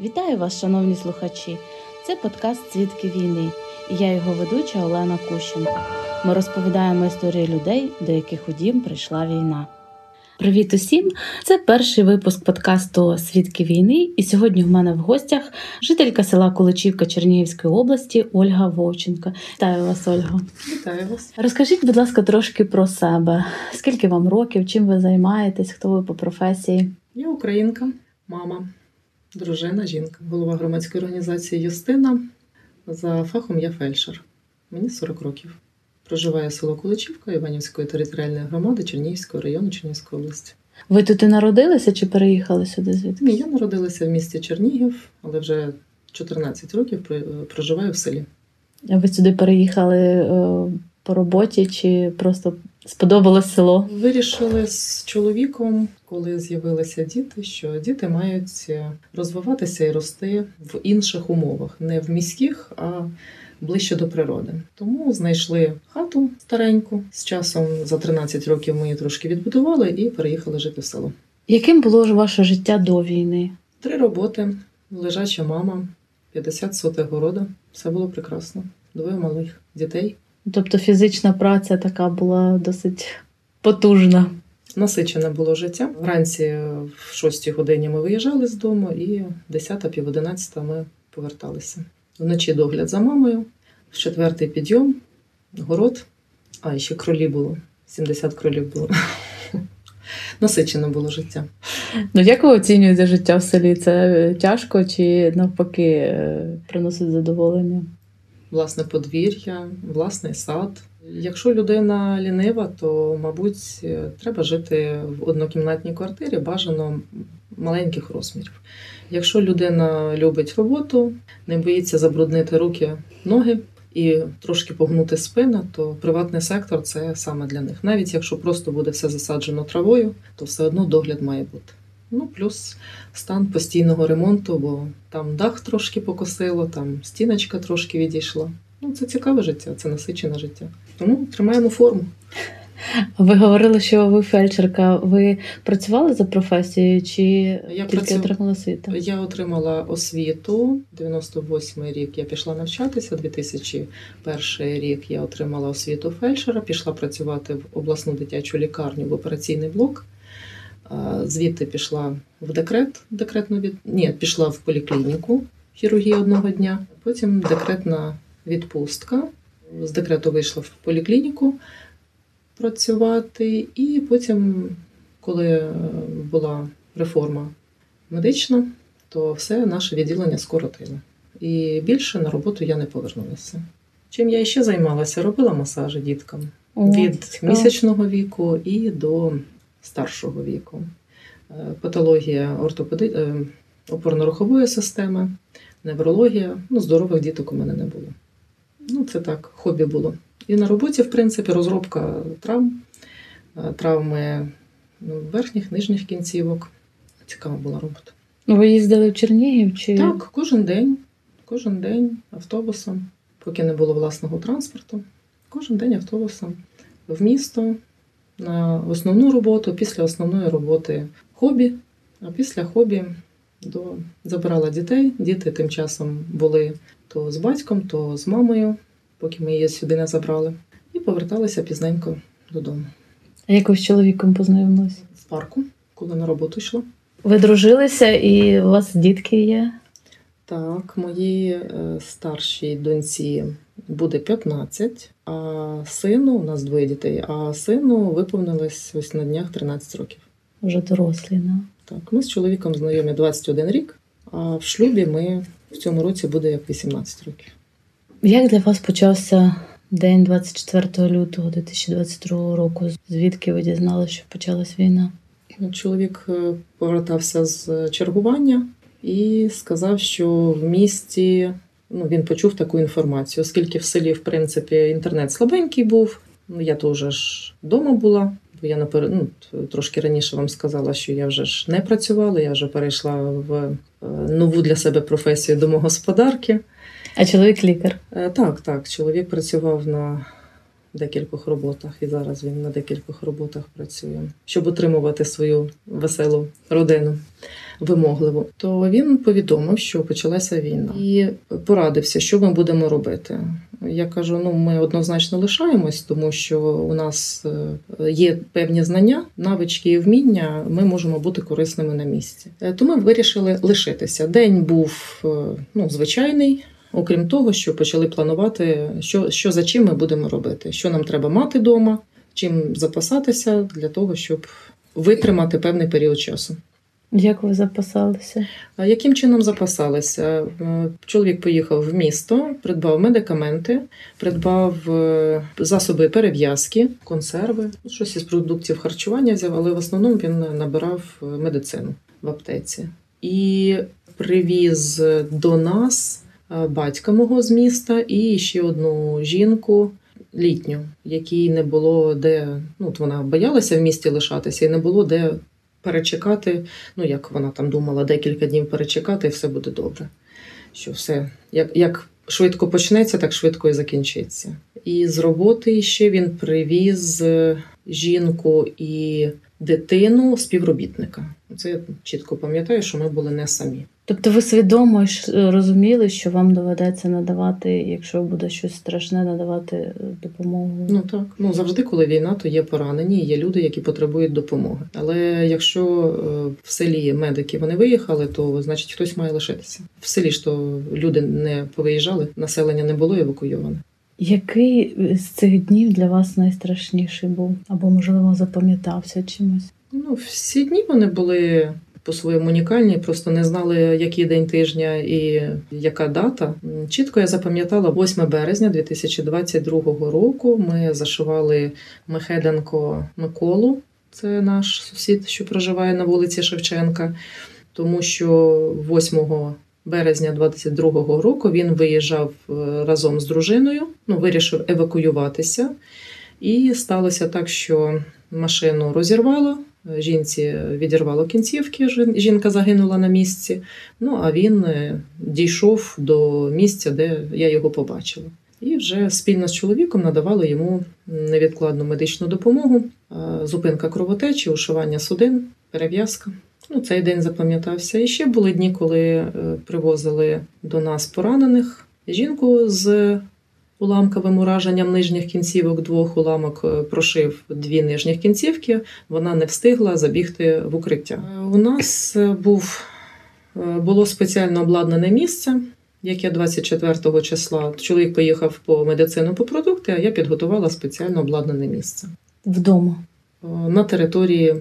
Вітаю вас, шановні слухачі! Це подкаст Свідки війни і я його ведуча Олена Кущенко. Ми розповідаємо історії людей, до яких у дім прийшла війна. Привіт усім! Це перший випуск подкасту Свідки війни. І сьогодні в мене в гостях жителька села Куличівка Чернігівської області Ольга Вовченко. Вітаю вас, Ольга. Вітаю вас. Розкажіть, будь ласка, трошки про себе. Скільки вам років, чим ви займаєтесь, хто ви по професії? Я українка, мама, дружина, жінка, голова громадської організації Юстина. За фахом я фельдшер. Мені 40 років. Проживаю село Куличівка Іванівської територіальної громади Чернігівського району Чернігівської області. Ви тут і народилися чи переїхали сюди звідки? Ні, я народилася в місті Чернігів, але вже 14 років проживаю в селі. А ви сюди переїхали е, по роботі чи просто сподобалось село? Вирішили з чоловіком, коли з'явилися діти, що діти мають е, розвиватися і рости в інших умовах, не в міських, а ближче до природи. Тому знайшли хату стареньку. З часом за 13 років ми її трошки відбудували і переїхали жити в село. Яким було ж ваше життя до війни? Три роботи, лежача мама, 50 сотих города. Все було прекрасно. Двоє малих дітей. Тобто фізична праця така була досить потужна. Насичене було життя. Вранці в 6 годині ми виїжджали з дому, і 10 пів 11 ми поверталися. Вночі догляд за мамою, в четвертий підйом, город, а ще кролі було. 70 кролів було. Насичене було життя. Ну як ви оцінюєте життя в селі? Це е, тяжко чи навпаки е, приносить задоволення? Власне подвір'я, власний сад. Якщо людина лінива, то, мабуть, треба жити в однокімнатній квартирі, бажано маленьких розмірів. Якщо людина любить роботу, не боїться забруднити руки, ноги і трошки погнути спину, то приватний сектор це саме для них. Навіть якщо просто буде все засаджено травою, то все одно догляд має бути. Ну, плюс стан постійного ремонту, бо там дах трошки покосило, там стіночка трошки відійшла. Ну, це цікаве життя, це насичене життя. Тому тримаємо форму. Ви говорили, що ви фельдшерка. Ви працювали за професією чи Я тільки працю- отримали освіту? Я отримала освіту 98 рік. Я пішла навчатися. 2001 рік я отримала освіту фельдшера, пішла працювати в обласну дитячу лікарню в операційний блок. Звідти пішла в декрет, декретну від... Ні, пішла в поліклініку хірургії одного дня. Потім декретна відпустка. З декрету вийшла в поліклініку працювати, і потім, коли е, була реформа медична, то все наше відділення скоротили. І більше на роботу я не повернулася. Чим я ще займалася? Робила масажі діткам О, від цікаво. місячного віку і до старшого віку. Е, Патологія ортопеди... е, опорно-рухової системи, неврологія. Ну, здорових діток у мене не було. Ну, це так, хобі було. І на роботі, в принципі, розробка травм, е, травми ну, верхніх, нижніх кінцівок. Цікава була робота. Ви їздили в Чернігів чи Так, кожен день, кожен день автобусом, поки не було власного транспорту, кожен день автобусом в місто на основну роботу, після основної роботи хобі, а після хобі до... забирала дітей. Діти тим часом були то з батьком, то з мамою, поки ми її сюди не забрали, і поверталися пізненько додому. А як ви з чоловіком познайомилися? В парку, коли на роботу йшла. Ви дружилися і у вас дітки є? Так, моїй е, старшій доньці буде 15, а сину, у нас двоє дітей, а сину виповнилось ось на днях 13 років. Вже дорослі, ну. Так, ми з чоловіком знайомі 21 рік, а в шлюбі ми в цьому році буде як 18 років. Як для вас почався день 24 лютого 2022 року? Звідки ви дізналися, що почалась війна? Чоловік е, повертався з чергування і сказав, що в місті ну, він почув таку інформацію, оскільки в селі, в принципі, інтернет слабенький був. Ну, я теж ж вдома була, бо я напер... ну, трошки раніше вам сказала, що я вже ж не працювала, я вже перейшла в е, нову для себе професію домогосподарки. А чоловік лікар. Е, Так, так, чоловік працював на декількох роботах, і зараз він на декількох роботах працює, щоб утримувати свою веселу родину. Вимогливо, то він повідомив, що почалася війна, і порадився, що ми будемо робити. Я кажу: ну ми однозначно лишаємось, тому що у нас е, є певні знання, навички і вміння. Ми можемо бути корисними на місці. Е, То ми вирішили лишитися. День був е, ну звичайний. Окрім того, що почали планувати, що, що за чим ми будемо робити, що нам треба мати вдома, чим запасатися для того, щоб витримати певний період часу. Як ви записалися? А Яким чином запасалися? Е, Чоловік поїхав в місто, придбав медикаменти, придбав е, засоби перев'язки, консерви, щось із продуктів харчування взяв, але в основному він набирав е, медицину в аптеці. І привіз до нас батька мого з міста і ще одну жінку. Літню, якій не було де, ну от вона боялася в місті лишатися, і не було де перечекати ну як вона там думала, декілька днів перечекати, і все буде добре. Що все як, як швидко почнеться, так швидко і закінчиться. І з роботи ще він привіз е, жінку і дитину співробітника. Це я чітко пам'ятаю, що ми були не самі. Тобто ви свідомо розуміли, що вам доведеться надавати, якщо буде щось страшне, надавати е, допомогу? Ну так, ну завжди, коли війна, то є поранені, є люди, які потребують допомоги. Але якщо е, в селі медики вони виїхали, то значить хтось має лишитися. В селі ж то люди не повиїжджали, населення не було евакуйоване. Який з цих днів для вас найстрашніший був? Або, можливо, запам'ятався чимось? Ну, всі дні вони були по-своєму унікальні, просто не знали, який день тижня і яка дата. Чітко я запам'ятала 8 березня 2022 року. Ми зашивали Мехеденко Миколу, це наш сусід, що проживає на вулиці Шевченка, тому що 8 березня 22 року він виїжджав е, разом з дружиною, ну, вирішив евакуюватися. І сталося так, що машину розірвало, жінці відірвало кінцівки, жінка загинула на місці. Ну а він е, дійшов до місця, де я його побачила. І вже спільно з чоловіком надавали йому невідкладну медичну допомогу, е, зупинка кровотечі, ушивання судин, перев'язка. Ну, цей день запам'ятався. І ще були дні, коли е, привозили до нас поранених жінку з уламковим ураженням нижніх кінцівок. Двох уламок е, прошив дві нижніх кінцівки. Вона не встигла забігти в укриття. Е, У нас був було спеціально обладнане місце. Яке 24 числа чоловік поїхав по медицину по продукти, а я підготувала спеціально обладнане місце Вдома. На території.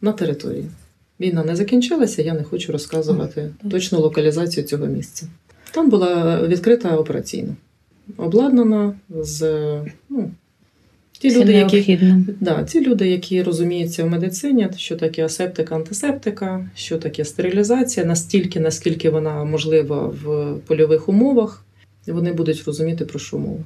На території. Війна не закінчилася, я не хочу розказувати точну локалізацію цього місця. Там була відкрита операційна, обладнана з ну, ті люди, які. Да, ті люди, які розуміються в медицині, що таке асептика, антисептика, що таке стерилізація, настільки, наскільки вона можлива в польових умовах, вони будуть розуміти, про що мова.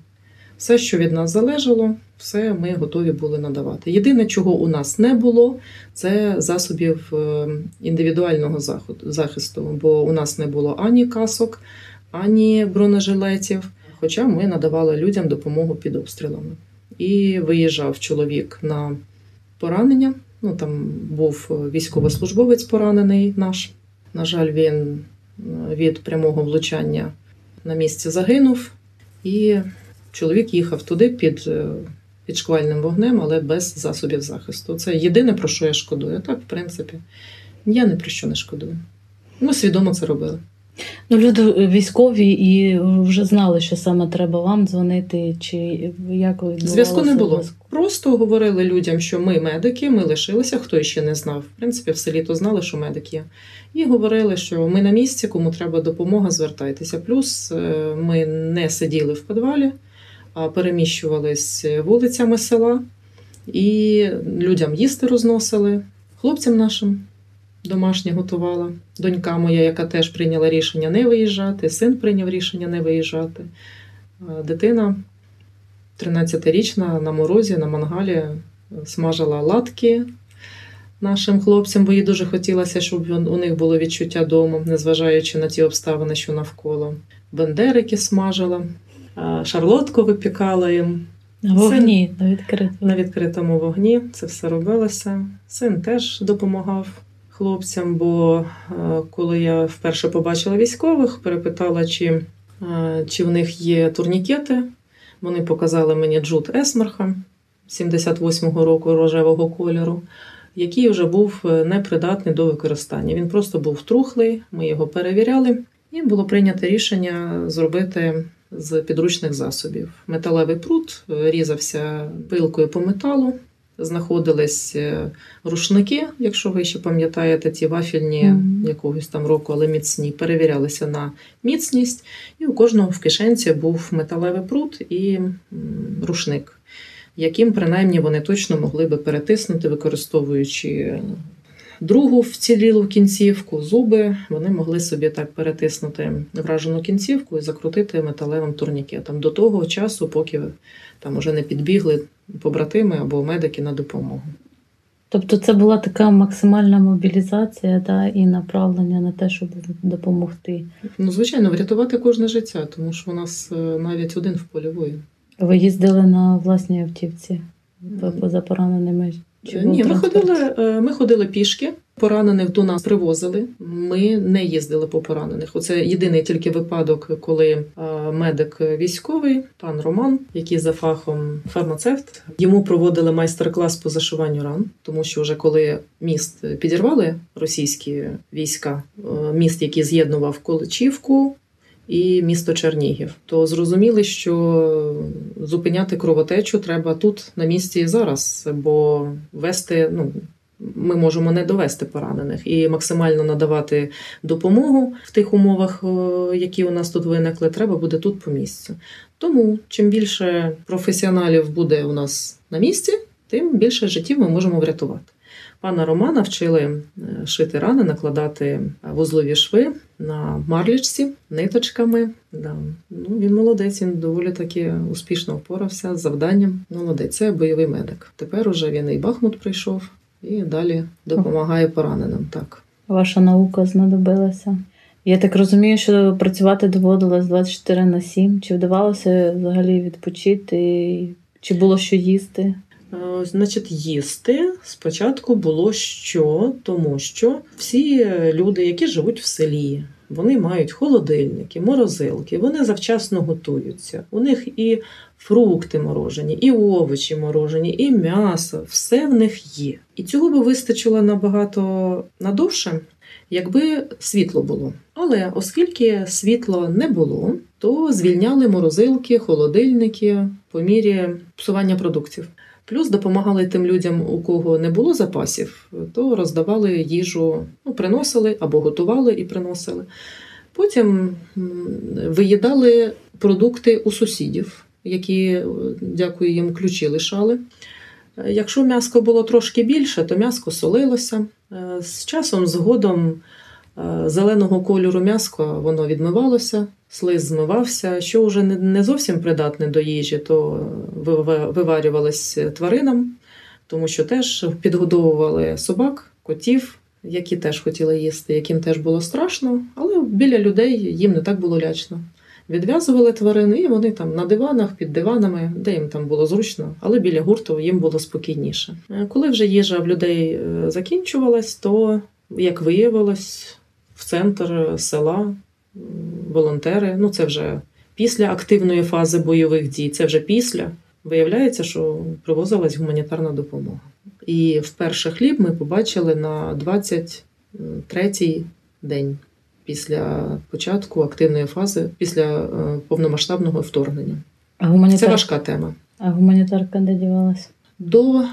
Все, що від нас залежало, все ми готові були надавати. Єдине, чого у нас не було, це засобів е, індивідуального захисту, бо у нас не було ані касок, ані бронежилетів. Хоча ми надавали людям допомогу під обстрілами. І виїжджав чоловік на поранення. Ну там був військовослужбовець поранений наш. На жаль, він е, від прямого влучання на місці загинув, і чоловік їхав туди під, е, під шквальним вогнем, але без засобів захисту. Це єдине, про що я шкодую. Так, в принципі, я ні про що не шкодую. Ми свідомо це робили. Ну, люди військові і вже знали, що саме треба вам дзвонити, чи як Зв'язку не було. Просто говорили людям, що ми медики, ми лишилися, хто ще не знав. В принципі, в селі то знали, що медик є. І говорили, що ми на місці, кому треба допомога, звертайтеся. Плюс е, ми не сиділи в підвалі, переміщувались вулицями села і людям їсти розносили, хлопцям нашим домашнє готувала. Донька моя, яка теж прийняла рішення не виїжджати, син прийняв рішення не виїжджати. Дитина 13-річна на морозі, на мангалі смажила латки нашим хлопцям, бо їй дуже хотілося, щоб у них було відчуття дому, незважаючи на ті обставини, що навколо. Бендерики смажила, шарлотку випікала їм. На вогні, на відкритому. на відкритому вогні це все робилося. Син теж допомагав хлопцям, бо е, коли я вперше побачила військових, перепитала, чи, е, чи в них є турнікети. Вони показали мені джгут Есмарха 78-го року рожевого кольору, який вже був е, непридатний до використання. Він просто був трухлий, ми його перевіряли, і було прийнято рішення зробити з підручних засобів. Металевий прут е, різався пилкою по металу. Знаходились е, рушники, якщо ви ще пам'ятаєте, ті вафельні Мгм. якогось там року, але міцні, перевірялися на міцність, і у кожного в кишенці був металевий прут і рушник, яким принаймні вони точно могли би перетиснути, використовуючи другу вцілілу кінцівку, зуби, вони могли собі так перетиснути вражену кінцівку і закрутити металевим турнікетом до того часу, поки там уже не підбігли побратими або медики на допомогу. Тобто це була така максимальна мобілізація да, і направлення на те, щоб допомогти. Ну, звичайно, врятувати кожне життя, тому що у нас е, навіть один в полі воїн. Ви їздили на власній автівці по- за пораненими? Ні, ми ходили, е, ми ходили пішки. Поранених до нас привозили. Ми не їздили по поранених. Оце єдиний тільки випадок, коли е, медик військовий, пан Роман, який за фахом фармацевт, йому проводили майстер-клас по зашиванню ран, тому що вже коли міст підірвали російські війська, е, міст, який з'єднував Количівку. І місто Чернігів, то зрозуміли, що зупиняти кровотечу треба тут на місці зараз, бо вести ну ми можемо не довести поранених і максимально надавати допомогу в тих умовах, е, які у нас тут виникли, треба буде тут по місцю. Тому чим більше професіоналів буде у нас на місці, тим більше життів ми можемо врятувати. Пана Романа вчили е, шити рани, накладати вузлові шви на марлічці, ниточками. Да. Ну, він молодець, він доволі таки успішно впорався з завданням. Молодець, це бойовий медик. Тепер уже він і Бахмут прийшов, і далі допомагає пораненим. Так. Ваша наука знадобилася. Я так розумію, що працювати доводилось 24 на 7. Чи вдавалося взагалі відпочити? Чи було що їсти? Е, Значить, їсти спочатку було що, тому що всі люди, які живуть в селі, вони мають холодильники, морозилки, вони завчасно готуються. У них і фрукти морожені, і овочі морожені, і м'ясо, все в них є. І цього би вистачило набагато надовше, якби світло було. Але оскільки світла не було, то звільняли морозилки, холодильники по мірі псування продуктів. Плюс допомагали тим людям, у кого не було запасів, то роздавали їжу, ну, приносили або готували і приносили. Потім виїдали продукти у сусідів, які, е, дякую їм, ключі лишали. Е, Якщо м'яско було трошки більше, то м'яско солилося. Е, З часом, згодом зеленого кольору м'яско воно відмивалося, слиз змивався. Що вже не- зовсім придатне до їжі, то вива- виварювалось тваринам, тому що теж підгодовували собак, котів, які теж хотіли їсти, яким теж було страшно, але біля людей їм не так було лячно. Відв'язували тварини, і вони там на диванах, під диванами, де їм там було зручно, але біля гурту їм було спокійніше. Е, Коли вже їжа в людей е, закінчувалась, то, як виявилось, в центр села волонтери, ну це вже після активної фази бойових дій, це вже після. Виявляється, що привозилась гуманітарна допомога. І вперше хліб ми побачили на 23-й день після початку активної фази, після е, повномасштабного вторгнення. А Це важка тема. а гуманітарка де дівалася? До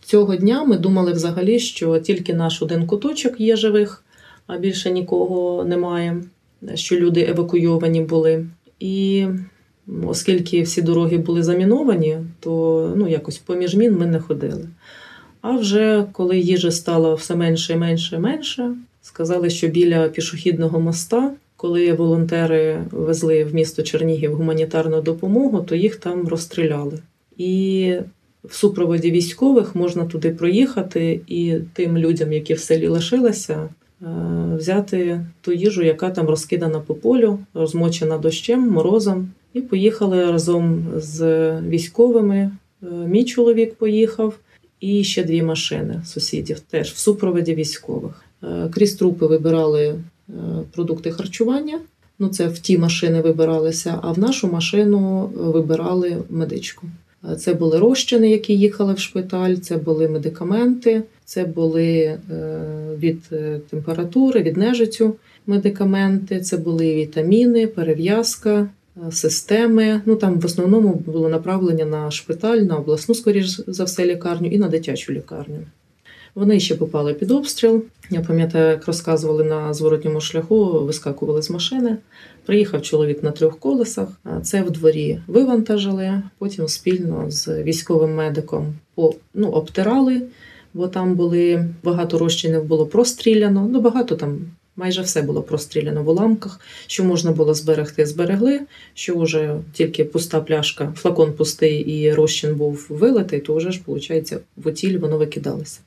цього дня ми думали взагалі, що тільки наш один куточок є живих, а більше нікого немає, що люди евакуйовані були. І оскільки всі дороги були заміновані, то ну, якось поміж мін ми не ходили. А вже коли їжі стало все менше і менше і менше, сказали, що біля пішохідного моста, коли волонтери везли в місто Чернігів гуманітарну допомогу, то їх там розстріляли. І в супроводі військових можна туди проїхати і тим людям, які в селі лишилися, взяти ту їжу, яка там розкидана по полю, розмочена дощем, морозом, і поїхали разом з військовими е, мій чоловік поїхав, і ще дві машини сусідів, теж в супроводі військових. Е, Крізь трупи вибирали е, продукти харчування. Ну, це в ті машини вибиралися, а в нашу машину е, вибирали медичку. Це були розчини, які їхали в шпиталь, це були медикаменти, це були е, від е, температури, від нежиттю медикаменти, це були вітаміни, перев'язка, е, системи. Ну там в основному було направлення на шпиталь, на обласну, скоріш за все, лікарню і на дитячу лікарню. Вони ще попали під обстріл. Я пам'ятаю, як розказували на зворотньому шляху, вискакували з машини. Приїхав чоловік на трьох колесах. Це в дворі вивантажили. Потім спільно з військовим медиком по, ну, обтирали, бо там були багато розчинів було простріляно. Ну, багато там, майже все було простріляно в уламках. Що можна було зберегти, зберегли. Що вже тільки пуста пляшка, флакон пустий і розчин був вилитий, то вже ж, виходить, в отіль воно викидалося.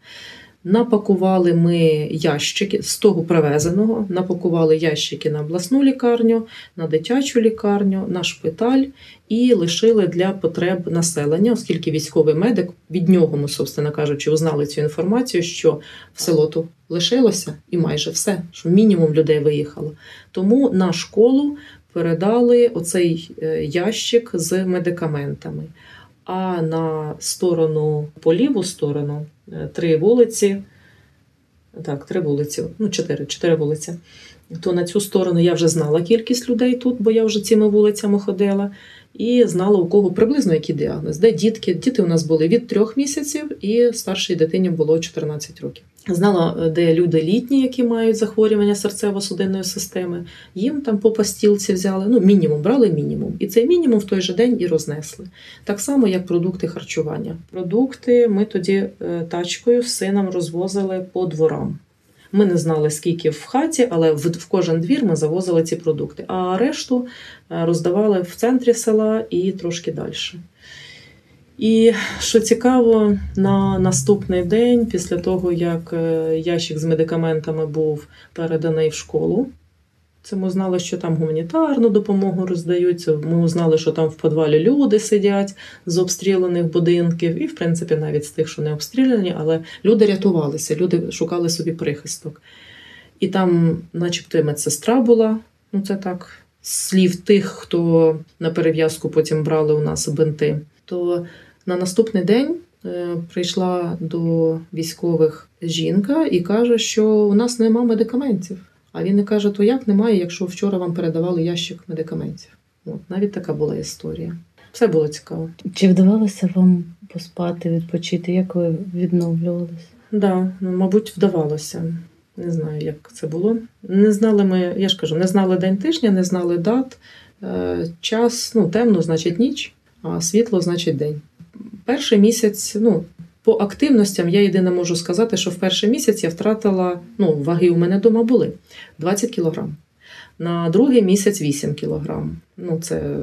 Напакували ми ящики з того привезеного, напакували ящики на обласну лікарню, на дитячу лікарню, на шпиталь і лишили для потреб населення, оскільки військовий медик від нього, ми, собственно кажучи, узнали цю інформацію, що в село лишилося і майже все, що мінімум людей виїхало. Тому на школу передали оцей е, ящик з медикаментами. А на сторону, по ліву сторону, е, три вулиці, так, три вулиці, ну, чотири, чотири вулиці. То на цю сторону я вже знала кількість людей тут, бо я вже цими вулицями ходила, і знала, у кого приблизно який діагноз. Де дітки? Діти у нас були від трьох місяців, і старшій дитині було 14 років. Знала, де люди літні, які мають захворювання серцево-судинної системи. Їм там по постілці взяли, ну, мінімум, брали мінімум. І цей мінімум в той же день і рознесли. Так само, як продукти харчування. Продукти ми тоді е, тачкою з сином розвозили по дворам. Ми не знали, скільки в хаті, але в, кожен двір ми завозили ці продукти. А решту е, роздавали в центрі села і трошки далі. І що цікаво, на наступний день, після того, як е, ящик з медикаментами був переданий в школу, це ми знали, що там гуманітарну допомогу роздаються. Ми узнали, що там в підвалі люди сидять з обстріляних будинків, і, в принципі, навіть з тих, що не обстріляні, але люди рятувалися, люди шукали собі прихисток. І там, начебто, медсестра була, ну це так, слів тих, хто на перев'язку потім брали у нас бинти. То на наступний день е, прийшла до військових жінка і каже, що у нас нема медикаментів. А він і каже: то як немає, якщо вчора вам передавали ящик медикаментів? От навіть така була історія. Все було цікаво. Чи вдавалося вам поспати, відпочити? Як ви відновлювалися? Да, ну, мабуть, вдавалося. Не знаю, як це було. Не знали ми, я ж кажу, не знали день тижня, не знали дат. Е, Час, ну, темно, значить ніч, а світло значить день. Перший місяць, ну, по активностям я єдине можу сказати, що в перший місяць я втратила, ну, ваги у мене вдома були 20 кілограм. На другий місяць 8 кілограм. Ну, це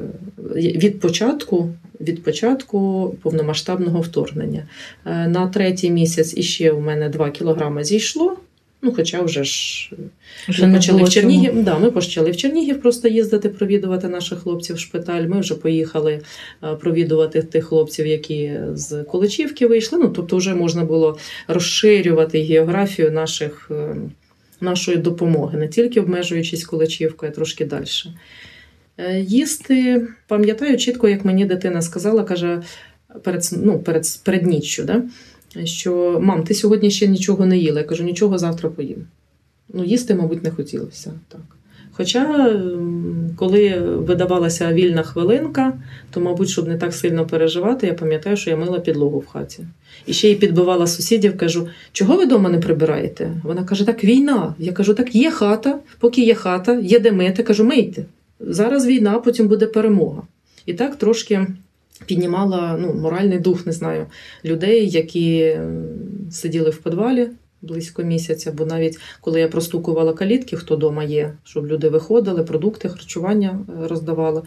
від початку, від початку повномасштабного вторгнення. Е, На третій місяць іще у мене 2 кілограми зійшло. Ну, хоча вже ж Вже ми почали в Чернігів. чому. Да, ми почали в Чернігів просто їздити, провідувати наших хлопців в шпиталь. Ми вже поїхали е, провідувати тих хлопців, які з Количівки вийшли. Ну, тобто, вже можна було розширювати географію наших, е, нашої допомоги, не тільки обмежуючись Количівкою, а трошки далі. Е, Їсти, пам'ятаю чітко, як мені дитина сказала, каже перед, ну, перед, перед ніччю, да? Що мам, ти сьогодні ще нічого не їла. Я кажу, нічого завтра поїм. Ну, їсти, мабуть, не хотілося. Так. Хоча, ем, коли видавалася вільна хвилинка, то, мабуть, щоб не так сильно переживати, я пам'ятаю, що я мила підлогу в хаті. І ще й підбивала сусідів, кажу, чого ви вдома не прибираєте? Вона каже, так війна. Я кажу, так є хата, поки є хата, є де мити. Кажу, мийте. Зараз війна, потім буде перемога. І так трошки піднімала ну, моральний дух, не знаю, людей, які сиділи в підвалі близько місяця, бо навіть коли я простукувала калітки, хто вдома є, щоб люди виходили, продукти, харчування е, роздавала,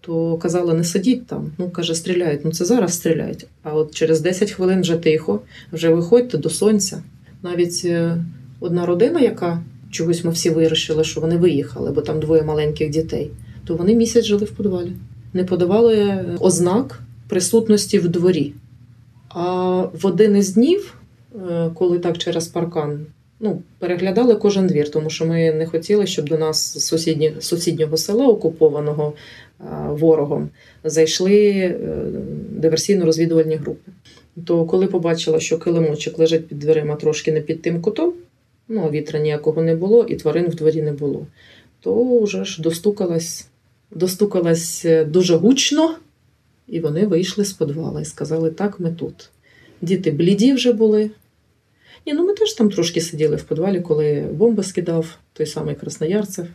то казала, не сидіть там. Ну, каже, стріляють. Ну це зараз стріляють. А от через 10 хвилин вже тихо, вже виходьте до сонця. Навіть е, одна родина, яка чогось ми всі вирішили, що вони виїхали, бо там двоє маленьких дітей, то вони місяць жили в підвалі. Не подавали е, ознак присутності в дворі. А в один із днів, е, коли так через паркан, ну, переглядали кожен двір, тому що ми не хотіли, щоб до нас з сусідні, сусіднього села, окупованого е, ворогом, зайшли диверсійно-розвідувальні групи. То коли побачила, що килимочок лежить під дверима трошки не під тим кутом, ну, вітра ніякого не було, і тварин в дворі не було, то вже ж достукалась, достукалась е, дуже гучно, і вони вийшли з підвала і сказали, так, ми тут. Діти бліді вже були. Ні, ну ми теж там трошки сиділи в підвалі, коли бомби скидав той самий Красноярцев.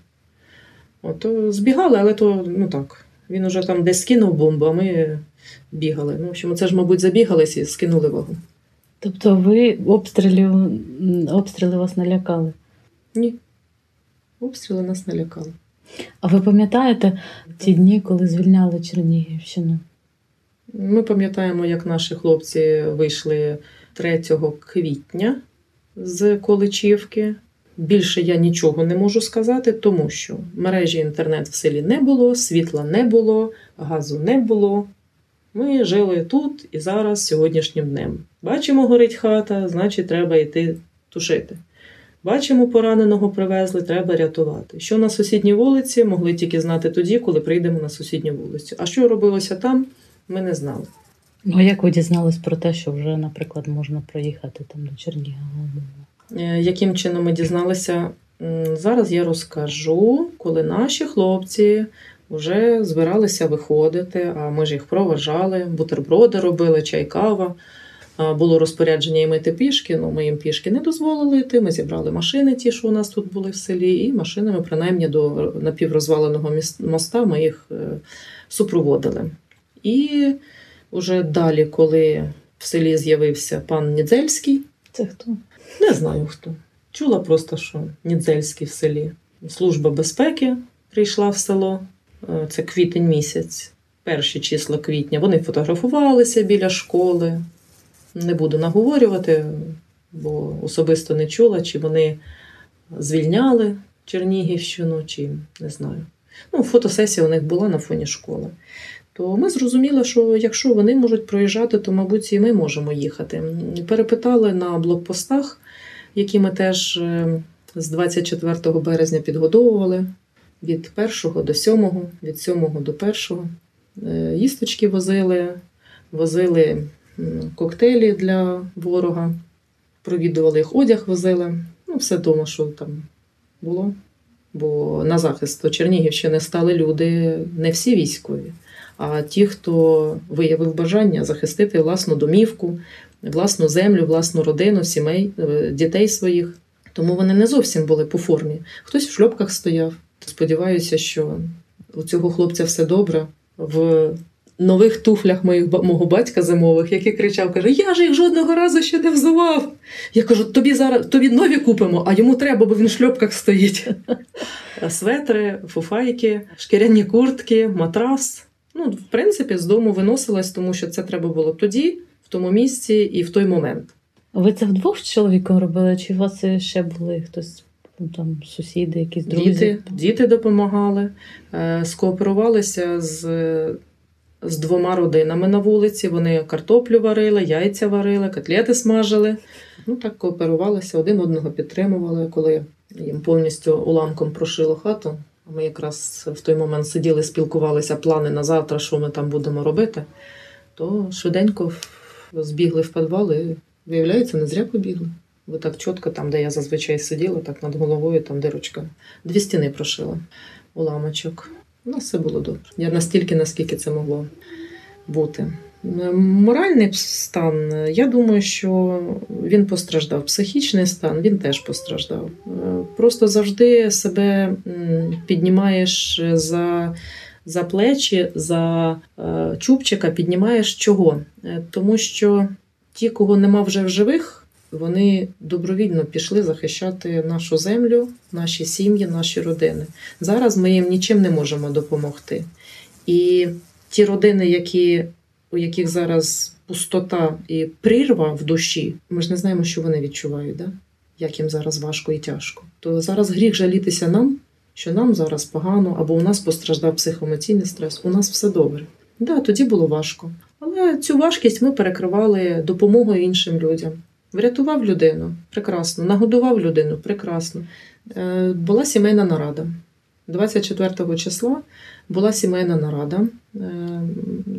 От, збігали, але то, ну так, він уже там десь скинув бомбу, а ми бігали. Ну, в общем, це ж, мабуть, забігались і скинули вагу. Тобто ви обстрілів, обстріли вас налякали. Ні. Обстріли нас налякали. А ви пам'ятаєте ті дні, коли звільняли Чернігівщину? Ми пам'ятаємо, як наші хлопці вийшли 3 квітня з Количівки. Більше я нічого не можу сказати, тому що мережі інтернет в селі не було, світла не було, газу не було. Ми жили тут і зараз сьогоднішнім днем. Бачимо, горить хата, значить, треба йти тушити. Бачимо, пораненого привезли, треба рятувати. Що на сусідній вулиці, могли тільки знати тоді, коли прийдемо на сусідню вулицю. А що робилося там, ми не знали. Ну, а як ви дізнались про те, що вже, наприклад, можна проїхати там до Чернігова? Е, Яким чином ми дізналися? Зараз я розкажу, коли наші хлопці вже збиралися виходити, а ми ж їх проважали, бутерброди робили, чай, кава. Було розпорядження їм йти пішки, ну ми їм пішки не дозволили йти. Ми зібрали машини, ті, що у нас тут були в селі, і машинами, принаймні до напіврозваленого моста, ми їх е, супроводили. І вже далі, коли в селі з'явився пан Нідзельський, Це хто? не знаю хто. Чула просто, що Нідзельський в селі. Служба безпеки прийшла в село. Е, Це квітень місяць, перші числа квітня. Вони фотографувалися біля школи. Не буду наговорювати, бо особисто не чула, чи вони звільняли Чернігівщину, чи не знаю. Ну, фотосесія у них була на фоні школи. То ми зрозуміли, що якщо вони можуть проїжджати, то, мабуть, і ми можемо їхати. Перепитали на блокпостах, які ми теж е, з 24 березня підгодовували від 1 до 7, від 7 до 1. Е, Їсточки возили, возили коктейлі для ворога, провідували їх, одяг возили. Ну, все дома, що там було. Бо на захист до Чернігівщини стали люди не всі військові, а ті, хто виявив бажання захистити власну домівку, власну землю, власну родину, сімей, е, дітей своїх. Тому вони не зовсім були по формі. Хтось в шльопках стояв. Сподіваюся, що у цього хлопця все добре. В нових туфлях моїх, мого батька зимових, який кричав, каже: Я ж їх жодного разу ще не взував. Я кажу, тобі зараз тобі нові купимо, а йому треба, бо він в шльопках стоїть. Светри, фуфайки, шкіряні куртки, матрас. Ну, в принципі, з дому виносилась, тому що це треба було тоді, в тому місці і в той момент. Ви це вдвох з чоловіком робили, чи у вас ще були хтось ну, там сусіди, якісь друзі? Діти, діти допомагали, е, скооперувалися з, з двома родинами на вулиці. Вони картоплю варили, яйця варили, котлети смажили. Ну так кооперувалися, один одного підтримували, коли їм повністю уламком прошило хату. Ми якраз в той момент сиділи, спілкувалися плани на завтра, що ми там будемо робити. То швиденько збігли в підвал і, виявляється, не зря побігли. Бо так чітко, там, де я зазвичай сиділа, так над головою там дирочка. Дві стіни прошила уламочок. У нас все було добре. Я настільки, наскільки це могло бути. Е, Моральний стан, я думаю, що він постраждав. Психічний стан він теж постраждав. Е, Просто завжди себе піднімаєш за, за плечі, за е, чубчика, піднімаєш чого? Тому що ті, кого нема вже в живих, вони добровільно пішли захищати нашу землю, наші сім'ї, наші родини. Зараз ми їм нічим не можемо допомогти. І ті родини, які, у яких зараз пустота і прірва в душі, ми ж не знаємо, що вони відчувають, да? як їм зараз важко і тяжко. То зараз гріх жалітися нам, що нам зараз погано, або у нас постраждав психоемоційний стрес. У нас все добре. Да, тоді було важко. Але цю важкість ми перекривали допомогою іншим людям. Врятував людину прекрасно, нагодував людину прекрасно. Е, Була сімейна нарада. 24 числа була сімейна нарада. Е,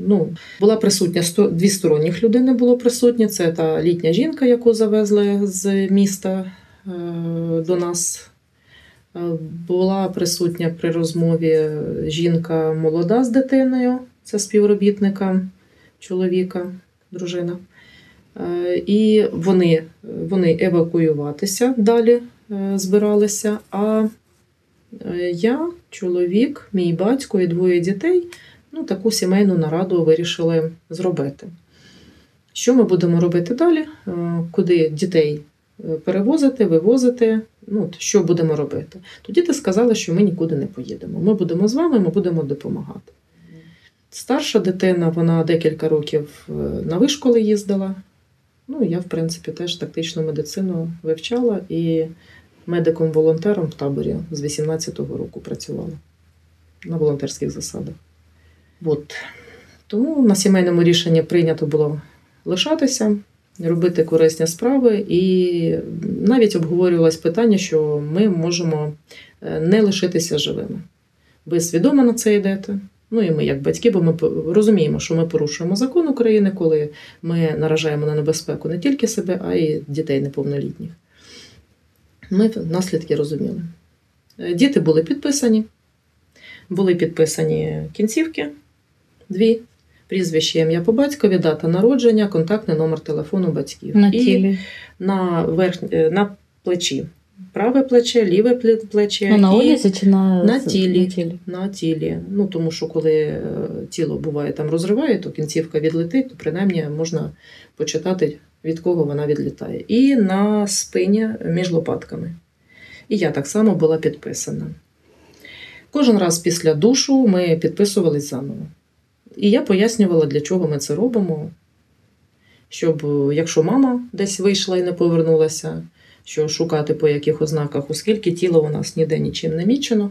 Ну, була присутня дві сторонніх людини було присутні. Це та літня жінка, яку завезли з міста е, до нас. Була присутня при розмові жінка молода з дитиною, це співробітника чоловіка, дружина. Е, І вони, вони евакуюватися далі е, збиралися. А е, я, чоловік, мій батько і двоє дітей ну, таку сімейну нараду вирішили зробити. Що ми будемо робити далі? Куди дітей перевозити, вивозити? Ну, що будемо робити? Тоді ти сказали, що ми нікуди не поїдемо. Ми будемо з вами, ми будемо допомагати. Старша дитина, вона декілька років на вишколи їздила. Ну, я, в принципі, теж тактичну медицину вивчала і медиком-волонтером в таборі з 18-го року працювала на волонтерських засадах. От. Тому на сімейному рішенні прийнято було лишатися, робити корисні справи, і навіть обговорювалось питання, що ми можемо е, не лишитися живими. Ви свідомо на це йдете. Ну і ми, як батьки, бо ми розуміємо, що ми порушуємо закон України, коли ми наражаємо на небезпеку не тільки себе, а й дітей неповнолітніх. Ми наслідки розуміли. Е, Діти були підписані, були підписані кінцівки, дві, прізвище, ім'я по батькові, дата народження, контактний номер телефону батьків. На І на, верх... е, на плечі. Праве плече, ліве плече. Ну, на і одязі чи на, на тілі. на тілі? на тілі. Ну, тому що коли е, тіло буває там розриває, то кінцівка відлетить, то принаймні можна почитати, від кого вона відлітає. І на спині між лопатками. І я так само була підписана. Кожен раз після душу ми підписувались заново. І я пояснювала, для чого ми це робимо. Щоб, е, якщо мама десь вийшла і не повернулася, що шукати по яких ознаках, оскільки тіло у нас ніде нічим не мічено,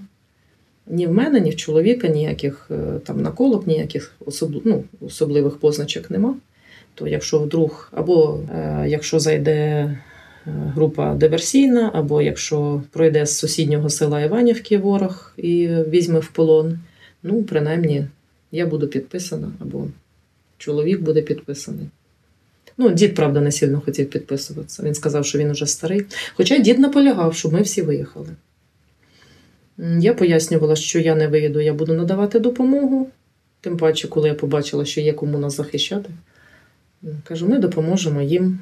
ні в мене, ні в чоловіка ніяких е, там наколок, ніяких особ... ну, особливих позначок нема. То якщо вдруг, або е, якщо зайде е, група диверсійна, або якщо пройде з сусіднього села Іванівки ворог і візьме в полон, ну, принаймні, я буду підписана, або чоловік буде підписаний. Ну, дід, правда, не сильно хотів підписуватися. Він сказав, що він уже старий. Хоча дід наполягав, щоб ми всі виїхали. Я пояснювала, що я не виїду, я буду надавати допомогу. Тим паче, коли я побачила, що є кому нас захищати. Кажу, ми допоможемо їм.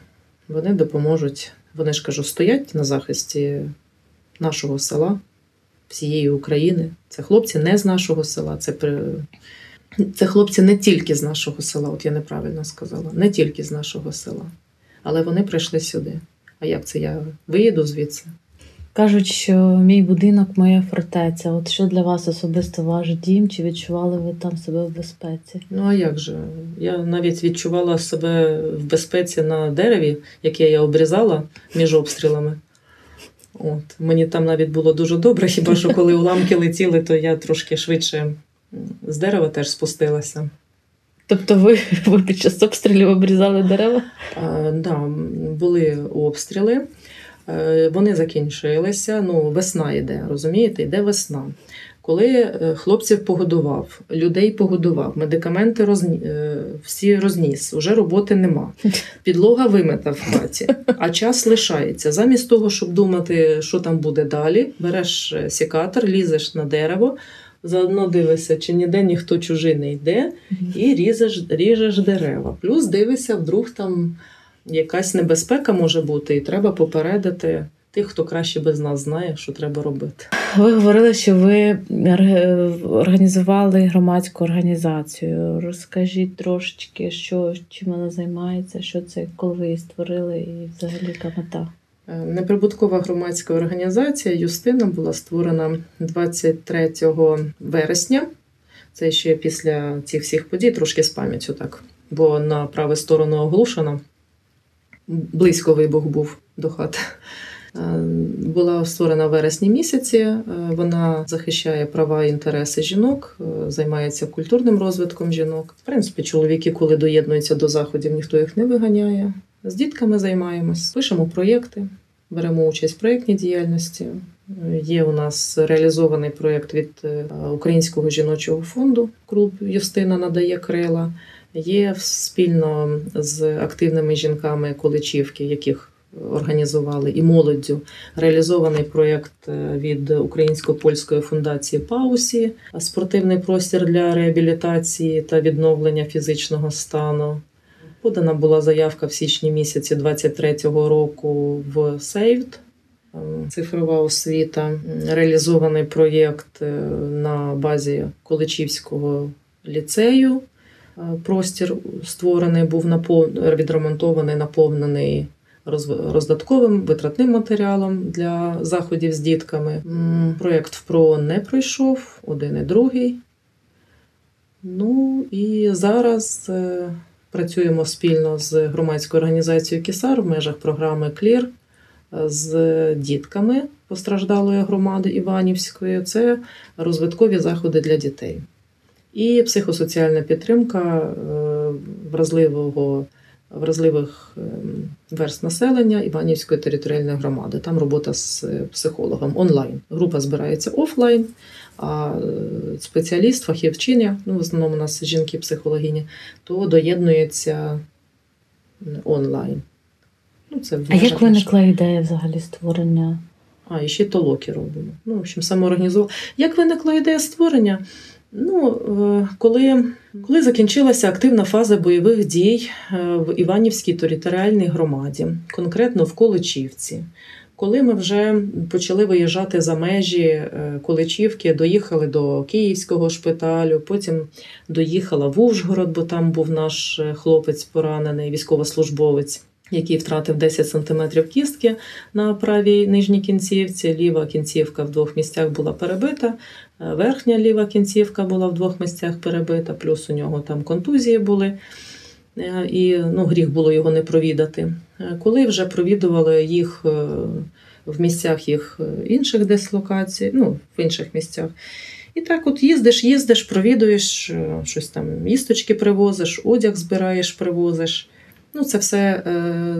Вони допоможуть. Вони ж кажу, стоять на захисті нашого села, всієї України. Це хлопці не з нашого села, це. Це хлопці не тільки з нашого села, от я неправильно сказала, не тільки з нашого села. Але вони прийшли сюди. А як це я виїду звідси? Кажуть, що мій будинок моя фортеця. От що для вас особисто ваш дім? Чи відчували ви там себе в безпеці? Ну а як же? Я навіть відчувала себе в безпеці на дереві, яке я обрізала між обстрілами. От. Мені там навіть було дуже добре, хіба що коли уламки летіли, то я трошки швидше з дерева теж спустилася. Тобто ви, ви під час обстрілів обрізали дерева? А, да, були обстріли, е, вони закінчилися. Ну, весна йде, розумієте, йде весна. Коли е, хлопців погодував, людей погодував, медикаменти розні... е, всі розніс, уже роботи нема. Підлога вимита в хаті, а час лишається. Замість того, щоб думати, що там буде далі, береш сікатор, лізеш на дерево, заодно дивишся, чи ніде ніхто чужий не йде, і різеш, ріжеш дерева. Плюс дивишся, вдруг там якась небезпека може бути, і треба попередити тих, хто краще без нас знає, що треба робити. Ви говорили, що ви організували громадську організацію. Розкажіть трошечки, що чим вона займається, що це, коли ви її створили, і взагалі яка мета. Е, Неприбуткова громадська організація Юстина була створена 23 вересня. Це ще після цих всіх подій, трошки з пам'яттю так. Бо на праву сторону оглушено. Близько вибух був до хати. Е, Була створена в вересні місяці. Е, Вона захищає права і інтереси жінок, займається культурним розвитком жінок. В принципі, чоловіки, коли доєднуються до заходів, ніхто їх не виганяє. З дітками займаємось, пишемо проєкти, беремо участь в проєктній діяльності. Є у нас реалізований проєкт від е, Українського жіночого фонду. Клуб Юстина надає крила. Є спільно з активними жінками Количівки, яких організували і молоддю реалізований проєкт е, від Українсько-польської фундації Паусі, спортивний простір для реабілітації та відновлення фізичного стану. Подана була заявка в січні місяці 23-го року в Сейвд. Цифрова освіта, реалізований проєкт е, на базі Количівського ліцею. Е, Простір створений був відремонтований, наповнений роздатковим витратним матеріалом для заходів з дітками. Проєкт ВПРО не пройшов, один і другий. Ну і зараз е, працюємо спільно з громадською організацією Кісар в межах програми Клір з дітками постраждалої громади Іванівської. Це розвиткові заходи для дітей. І психосоціальна підтримка е, вразливого, вразливих ем, верст населення Іванівської територіальної громади. Там робота з психологом онлайн. Група збирається офлайн, а спеціаліст, фахівчиня, ну, в основному у нас жінки-психологині, то доєднується онлайн. Ну, це А як виникла ідея взагалі створення? а, і ще толоки робимо. Ну, в общем, самоорганізували. Як виникла ідея створення? Ну, е, коли, коли закінчилася активна фаза бойових дій е, в Іванівській територіальній громаді, конкретно в Количівці, коли ми вже почали виїжджати за межі е, Количівки, доїхали до Київського шпиталю, потім доїхала в Ужгород, бо там був наш е, хлопець поранений, військовослужбовець який втратив 10 см кістки на правій нижній кінцівці. Ліва кінцівка в двох місцях була перебита, е, верхня ліва кінцівка була в двох місцях перебита, плюс у нього там контузії були. Е, І ну, гріх було його не провідати. Е, Коли вже провідували їх е, в місцях їх інших дислокацій, ну, в інших місцях. І так, от їздиш, їздиш, провідуєш, щось там їсточки привозиш, одяг збираєш, привозиш. Ну, це все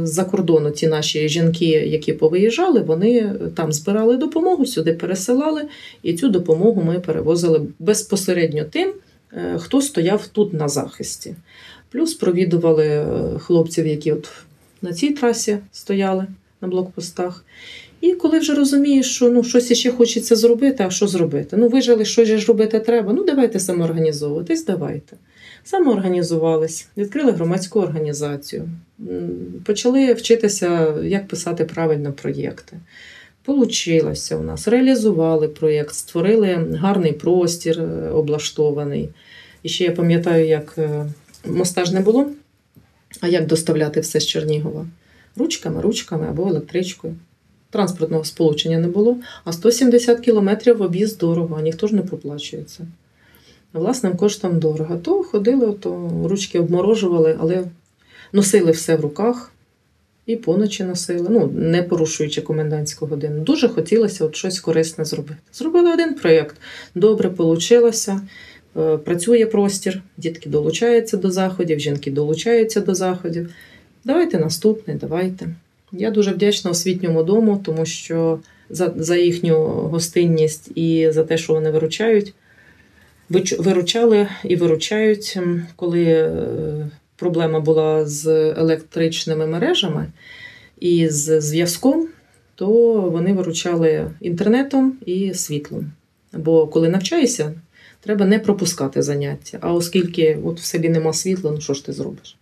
з-за кордону. Ті наші жінки, які повиїжджали, вони там збирали допомогу, сюди пересилали, і цю допомогу ми перевозили безпосередньо тим, хто стояв тут на захисті. Плюс провідували е, хлопців, які от на цій трасі стояли на блокпостах. І коли вже розумієш, що ну, щось іще хочеться зробити, а що зробити? Ну, вижили, що ж робити треба. Ну, давайте самоорганізовуватись, давайте. Самоорганізувались, відкрили громадську організацію, почали вчитися, як писати правильно проєкти. Получилося у нас, реалізували проєкт, створили гарний простір е, облаштований. І ще я пам'ятаю, як е, моста ж не було, а як доставляти все з Чернігова? Ручками, ручками або електричкою. Транспортного сполучення не було, а 170 кілометрів в об'їзд дорого, а ніхто ж не проплачується. Власним коштом дорого. То ходили, то ручки обморожували, але носили все в руках і поночі носили, ну, не порушуючи комендантську годину. Дуже хотілося от щось корисне зробити. Зробили один проєкт. Добре вийшло. Працює простір, дітки долучаються до заходів, жінки долучаються до заходів. Давайте наступний, давайте. Я дуже вдячна освітньому дому, тому що за, за їхню гостинність і за те, що вони виручають. Виручали і виручають, коли е, проблема була з електричними мережами і з зв'язком, то вони виручали інтернетом і світлом. Бо коли навчаєшся, треба не пропускати заняття. А оскільки от в селі нема світла, ну що ж ти зробиш?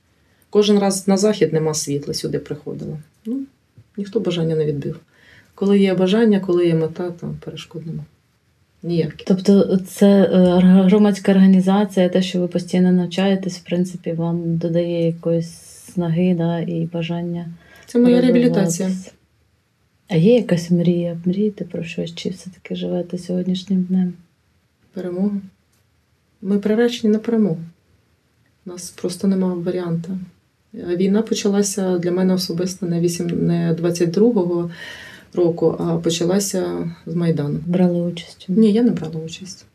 Кожен раз на захід нема світла, сюди приходила. Ну, ніхто бажання не відбив. Коли є бажання, коли є мета, то перешкод нема. Ніяких. Тобто, це е, громадська організація, те, що ви постійно навчаєтесь, в принципі, вам додає якоїсь снаги да, і бажання. Це моя реабілітація. А є якась мрія? Мрієте про щось, чи все-таки живете сьогоднішнім днем? Перемога. Ми приречені на перемогу. У нас просто немає варіанту. Війна почалася для мене особисто не, 8, не 22-го, року, а почалася з Майдану. Брали участь. Ні, я не брала участь.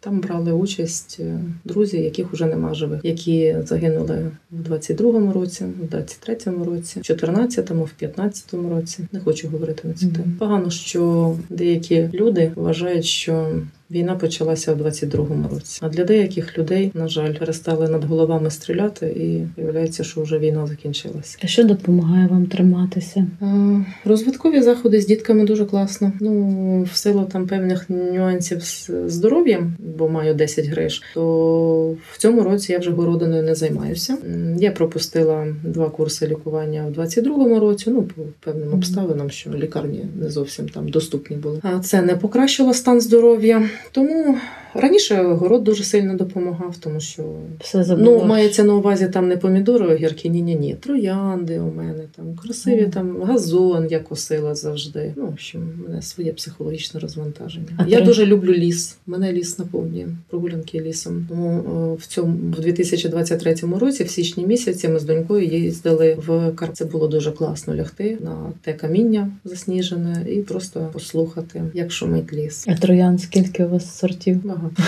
Там брали участь е, друзі, яких вже нема живих, які загинули в 22-му році, в 23-му році, в 14-му, в 15-му році. Не хочу говорити на цю тему. Погано, що деякі люди вважають, що війна почалася в 22-му році. А для деяких людей, на жаль, перестали над головами стріляти, і виявляється, що вже війна закінчилася. А що допомагає вам триматися? Е, Розвиткові заходи з дітками дуже класно. Ну, в силу там певних нюансів з здоров'ям, бо маю 10 гриш, то в цьому році я вже городиною не займаюся. Я пропустила два курси лікування в 22-му році, ну, по певним обставинам, що лікарні не зовсім там доступні були. А це не покращило стан здоров'я. Тому раніше город дуже сильно допомагав, тому що Все забула. Ну, мається на увазі там не помідори, огірки, ні, ні, ні. Троянди у мене там красиві, Мгм. там газон я косила завжди. Ну, в общем, у мене своє психологічне розвантаження. А я тро- дуже люблю ліс. Мене ліс наповнює прогулянки лісом. Тому о, в цьому в 2023 році, в січні місяці, ми з донькою їздили в Кар. Це було дуже класно лягти на те каміння засніжене і просто послухати, як шумить ліс. А троян скільки у вас сортів? Багато.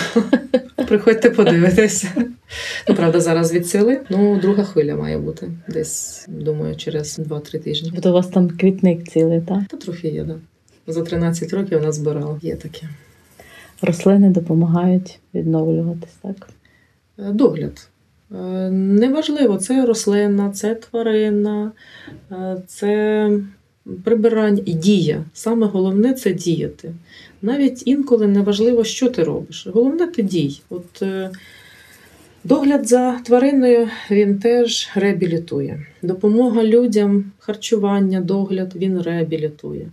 Приходьте подивитися. Ну, правда, зараз відсили. Ну, друга хвиля має бути. Десь, думаю, через 2-3 тижні. Тобто у вас там квітник цілий, так? Та трохи є, да. За 13 років вона збирала. Є таке. Рослини допомагають відновлюватись, так? Е, Догляд. Е, Неважливо, це рослина, це тварина, е, це прибирання і дія. Саме головне це діяти. Навіть інколи не важливо, що ти робиш. Головне ти дій. От е, догляд за твариною він теж реабілітує. Допомога людям, харчування, догляд він реабілітує.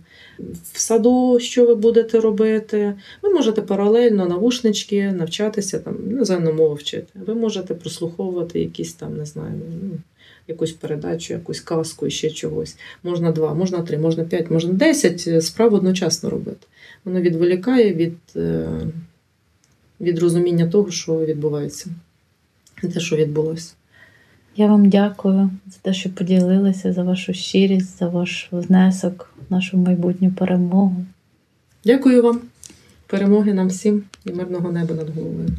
В саду, що ви будете робити, ви можете паралельно навушнички навчатися там іноземну мову вчити. Ви можете прослуховувати якісь там, не знаю, ну, якусь передачу, якусь казку і ще чогось. Можна два, можна три, можна п'ять, можна десять справ одночасно робити. Воно відволікає від, е, від розуміння того, що відбувається, те, що відбулося. Я вам дякую за те, що поділилися, за вашу щирість, за ваш внесок в нашу майбутню перемогу. Дякую вам. Перемоги нам всім і мирного неба над головою.